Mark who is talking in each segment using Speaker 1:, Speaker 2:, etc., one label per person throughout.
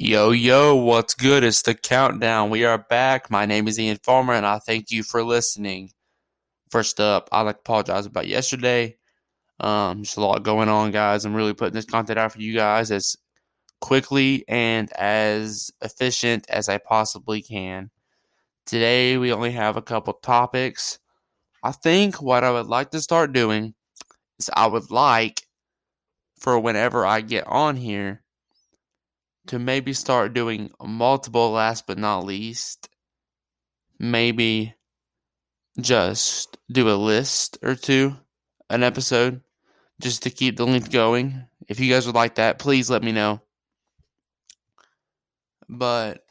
Speaker 1: Yo, yo, what's good? It's the countdown. We are back. My name is Ian Farmer, and I thank you for listening. First up, I'd like to apologize about yesterday. Um, just a lot going on, guys. I'm really putting this content out for you guys as quickly and as efficient as I possibly can. Today, we only have a couple topics. I think what I would like to start doing is I would like for whenever I get on here to maybe start doing multiple last but not least. Maybe just do a list or two, an episode, just to keep the length going. If you guys would like that, please let me know. But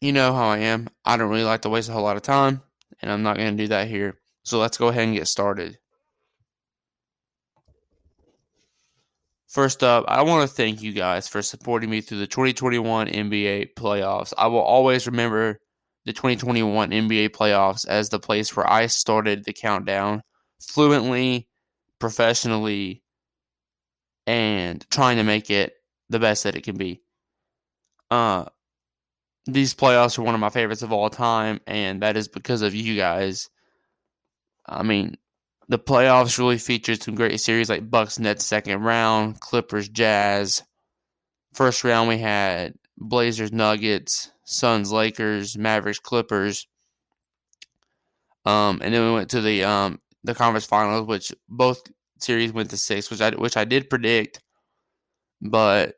Speaker 1: you know how I am. I don't really like to waste a whole lot of time, and I'm not going to do that here. So let's go ahead and get started. First up, I want to thank you guys for supporting me through the 2021 NBA playoffs. I will always remember the 2021 NBA playoffs as the place where I started the countdown fluently, professionally, and trying to make it the best that it can be. Uh, these playoffs are one of my favorites of all time, and that is because of you guys. I mean, the playoffs really featured some great series like Bucks Nets second round, Clippers Jazz. First round we had Blazers Nuggets, Suns Lakers, Mavericks Clippers. Um, and then we went to the um the conference finals, which both series went to six, which I which I did predict, but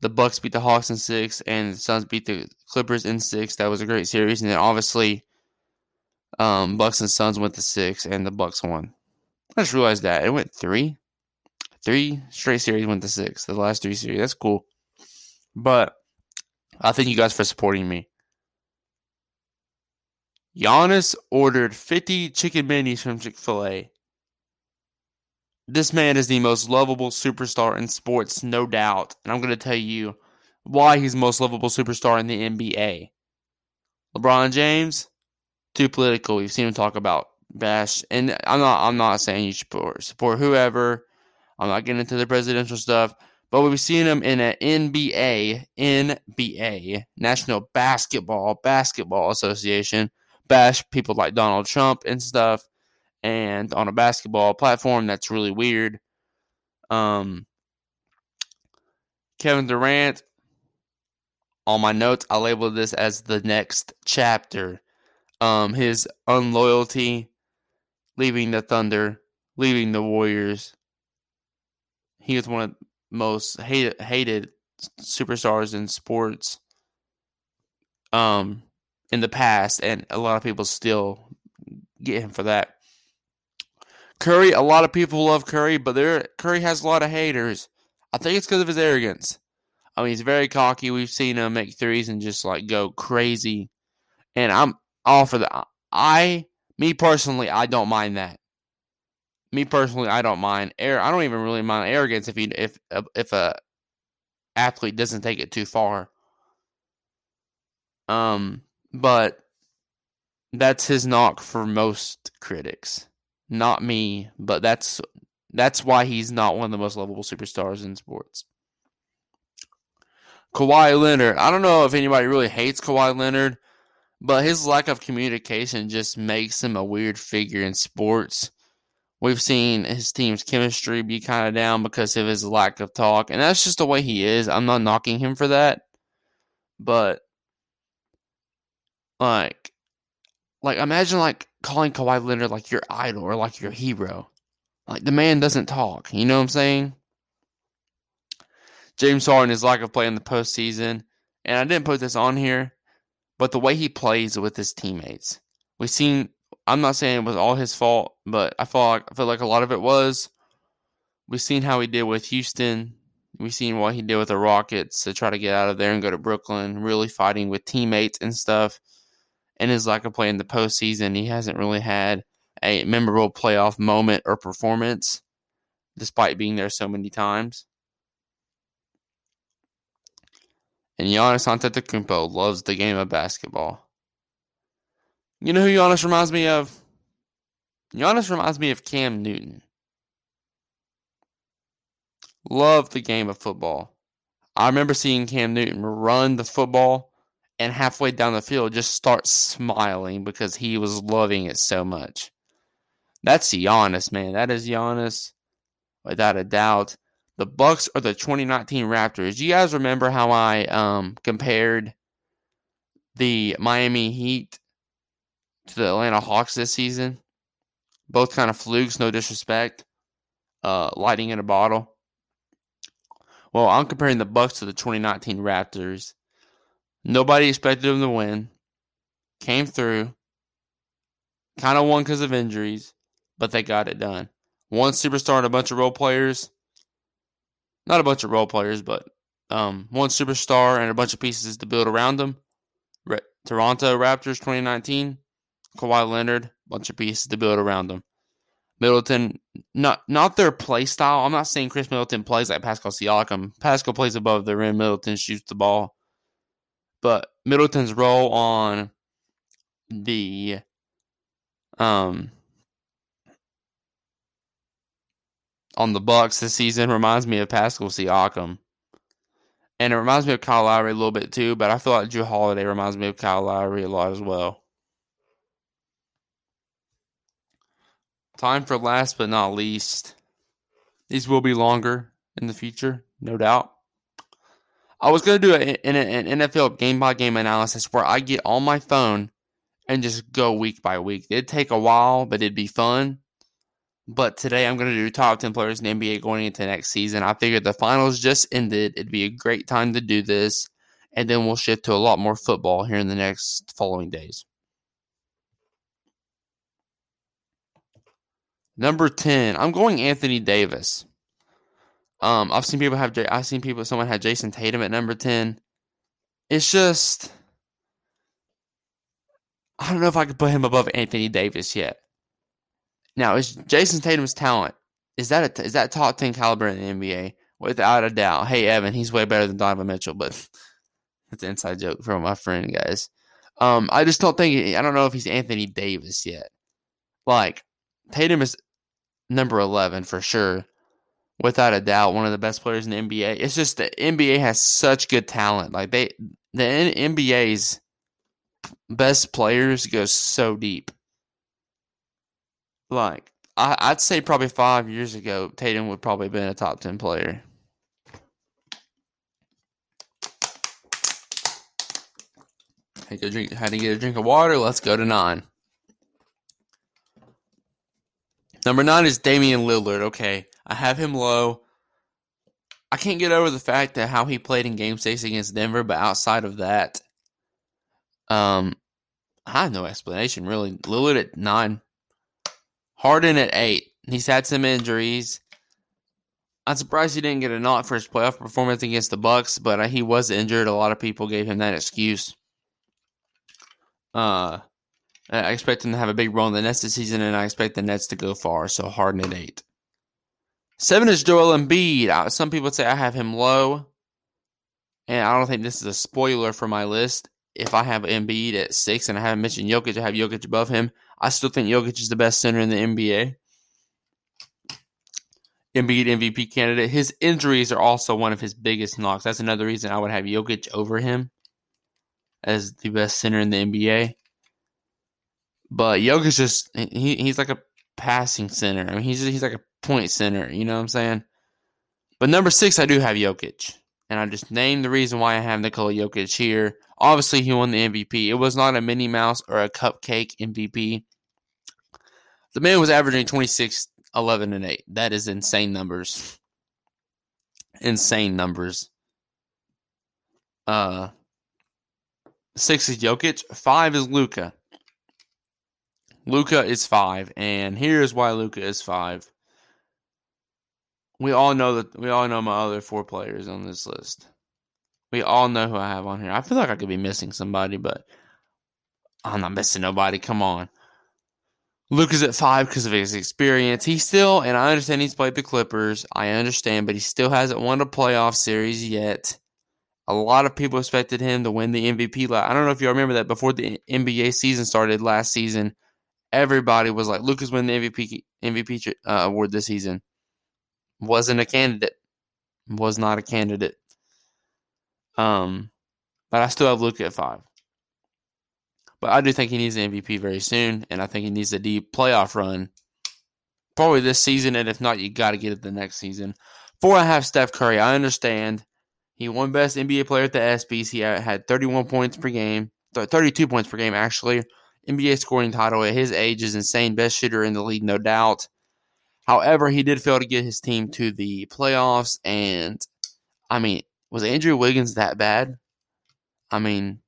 Speaker 1: the Bucks beat the Hawks in six, and the Suns beat the Clippers in six. That was a great series, and then obviously, um, Bucks and Suns went to six, and the Bucks won. I just realized that it went three, three straight series went to six. The last three series, that's cool. But I thank you guys for supporting me. Giannis ordered 50 chicken minis from Chick fil A. This man is the most lovable superstar in sports, no doubt. And I'm going to tell you why he's the most lovable superstar in the NBA. LeBron James, too political. We've seen him talk about bash. And I'm not I'm not saying you support support whoever. I'm not getting into the presidential stuff. But we've seen him in an NBA, NBA, National Basketball Basketball Association, bash people like Donald Trump and stuff, and on a basketball platform that's really weird. Um, Kevin Durant. On my notes, I labeled this as the next chapter. Um, his unloyalty leaving the Thunder, leaving the Warriors. He was one of the most hated hated superstars in sports um in the past and a lot of people still get him for that. Curry, a lot of people love Curry, but there Curry has a lot of haters. I think it's because of his arrogance. I mean, he's very cocky. We've seen him make threes and just like go crazy. And I'm all for that. I me personally, I don't mind that. Me personally, I don't mind. I don't even really mind arrogance if he if if a athlete doesn't take it too far. Um, but that's his knock for most critics. Not me, but that's that's why he's not one of the most lovable superstars in sports. Kawhi Leonard. I don't know if anybody really hates Kawhi Leonard. But his lack of communication just makes him a weird figure in sports. We've seen his team's chemistry be kind of down because of his lack of talk, and that's just the way he is. I'm not knocking him for that, but like, like imagine like calling Kawhi Leonard like your idol or like your hero. Like the man doesn't talk. You know what I'm saying? James Harden is lack of play in the postseason, and I didn't put this on here but the way he plays with his teammates. We've seen. I'm not saying it was all his fault, but I feel like I feel like a lot of it was. We've seen how he did with Houston. We've seen what he did with the Rockets to try to get out of there and go to Brooklyn, really fighting with teammates and stuff. And his lack of play in the postseason, he hasn't really had a memorable playoff moment or performance, despite being there so many times. And Giannis Antetokounmpo loves the game of basketball. You know who Giannis reminds me of? Giannis reminds me of Cam Newton. Love the game of football. I remember seeing Cam Newton run the football and halfway down the field just start smiling because he was loving it so much. That's Giannis, man. That is Giannis, without a doubt. The Bucks are the 2019 Raptors. You guys remember how I um, compared the Miami Heat to the Atlanta Hawks this season? Both kind of flukes, no disrespect. Uh, lighting in a bottle. Well, I'm comparing the Bucks to the 2019 Raptors. Nobody expected them to win. Came through. Kind of won because of injuries, but they got it done. One superstar and a bunch of role players. Not a bunch of role players, but um, one superstar and a bunch of pieces to build around them. Re- Toronto Raptors 2019. Kawhi Leonard, bunch of pieces to build around them. Middleton, not not their play style. I'm not saying Khris Middleton plays like Pascal Siakam. Pascal plays above the rim. Middleton shoots the ball. But Middleton's role on the um on the Bucks this season reminds me of Pascal Siakam. And it reminds me of Kyle Lowry a little bit too, but I feel like Jrue Holiday reminds me of Kyle Lowry a lot as well. Time for last but not least. These will be longer in the future, no doubt. I was gonna do an NFL game by game analysis where I get on my phone and just go week by week. It'd take a while, but it'd be fun. But today I'm gonna do top ten players in NBA going into next season. I figured the finals just ended. It'd be a great time to do this, and then we'll shift to a lot more football here in the next following days. Number ten, I'm going Anthony Davis. Um, I've seen people have I've seen people someone had Jayson Tatum at number ten. It's just I don't know if I could put him above Anthony Davis yet. Now, is Jayson Tatum's talent is that a, is that top ten caliber in the NBA without a doubt? Hey, Evan, he's way better than Donovan Mitchell, but it's an inside joke from my friend, guys. Um, I just don't think I don't know if he's Anthony Davis yet. Like Tatum is number eleven for sure without a doubt, one of the best players in the NBA. It's just the NBA has such good talent. Like they, the NBA's best players go so deep. Like I, would say, probably five years ago, Tatum would probably have been a top ten player. Had to drink. Had to get a drink of water. Let's go to nine. Number nine is Damian Lillard. Okay, I have him low. I can't get over the fact that how he played in Game Six against Denver, but outside of that, um, I have no explanation really. Lillard at nine, Harden at eight. He's had some injuries. I'm surprised he didn't get a knock for his playoff performance against the Bucks, but uh, he was injured. A lot of people gave him that excuse. Uh, I expect him to have a big role in the Nets this season, and I expect the Nets to go far. So Harden at eight. Seven is Joel Embiid. Some people say I have him low, and I don't think this is a spoiler for my list. If I have Embiid at six and I haven't mentioned Jokic, I have Jokic above him. I still think Jokic is the best center in the NBA. Embiid MVP candidate. His injuries are also one of his biggest knocks. That's another reason I would have Jokic over him as the best center in the NBA. But Jokic just he, he's like a passing center. I mean, he's he's like a point center. You know what I'm saying? But number six, I do have Jokic, and I just named the reason why I have Nikola Jokic here. Obviously, he won the MVP. It was not a Minnie Mouse or a cupcake MVP. The man was averaging 26, 11, and 8. That is insane numbers. Insane numbers. Uh, six is Jokic. Five is Luka. Luka is five, and here's why Luka is five. We all know that we all know my other four players on this list. We all know who I have on here. I feel like I could be missing somebody, but I'm not missing nobody. Come on. Luka's at five because of his experience. He still, and I understand he's played the Clippers. I understand, but he still hasn't won a playoff series yet. A lot of people expected him to win the MVP. I don't know if you remember that before the NBA season started last season everybody was like, Luka's win the MVP MVP uh, award this season. Wasn't a candidate. Was not a candidate. Um, but I still have Luka at five. But I do think he needs an MVP very soon, and I think he needs a deep playoff run, probably this season. And if not, you got to get it the next season. Four and a half, Steph Curry. I understand he won Best NBA Player at the ESPYS. He had 31 points per game, 32 points per game actually. NBA scoring title at his age is insane. Best shooter in the league, no doubt. However, he did fail to get his team to the playoffs, and I mean, was Andrew Wiggins that bad? I mean,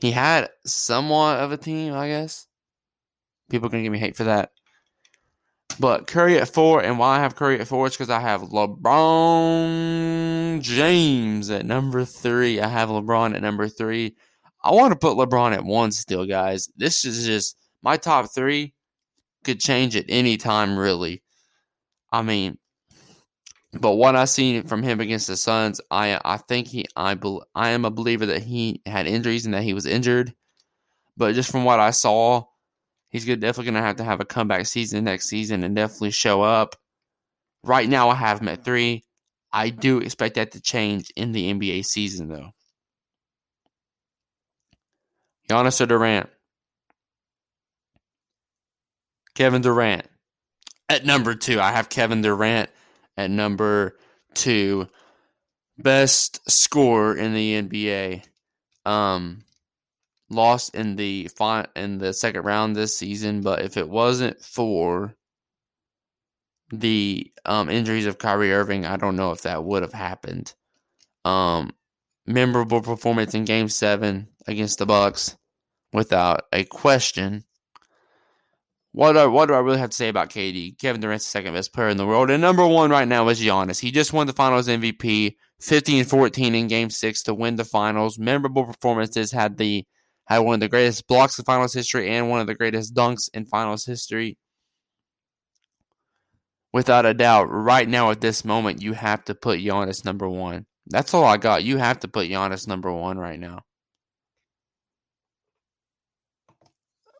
Speaker 1: he had somewhat of a team, I guess. People are gonna give me hate for that. But Curry at four, and why I have Curry at four is because I have LeBron James at number three. I have LeBron at number three. I want to put LeBron at one still, guys. This is just my top three could change at any time, really. I mean, but what I seen from him against the Suns, I I think he I I am a believer that he had injuries and that he was injured. But just from what I saw, he's good, definitely to have to have a comeback season next season and definitely show up. Right now, I have him at three. I do expect that to change in the NBA season, though. Giannis or Durant? Kevin Durant. At number two, I have Kevin Durant at number two. Best scorer in the NBA. Um, lost in the fi- in the second round this season, but if it wasn't for the um, injuries of Kyrie Irving, I don't know if that would have happened. Um, memorable performance in Game Seven against the Bucks, without a question. What do, what do I really have to say about KD? Kevin Durant's the second best player in the world. And number one right now is Giannis. He just won the finals MVP, 15 14 in game six to win the finals. Memorable performances, had the had one of the greatest blocks in finals history and one of the greatest dunks in finals history. Without a doubt, right now at this moment, you have to put Giannis number one. That's all I got. You have to put Giannis number one right now.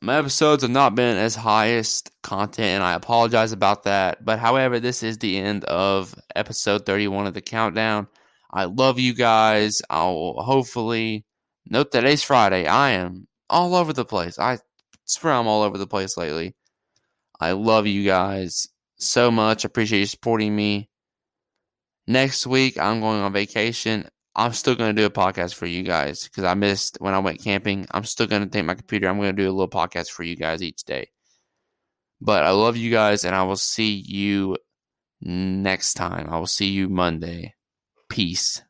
Speaker 1: My episodes have not been as highest content, and I apologize about that. But however, this is the end of episode 31 of the countdown. I love you guys. I'll hopefully note that today's Friday. I am all over the place. I swear I'm all over the place lately. I love you guys so much. I appreciate you supporting me. Next week, I'm going on vacation. I'm still going to do a podcast for you guys because I missed when I went camping. I'm still going to take my computer. I'm going to do a little podcast for you guys each day. But I love you guys, and I will see you next time. I will see you Monday. Peace.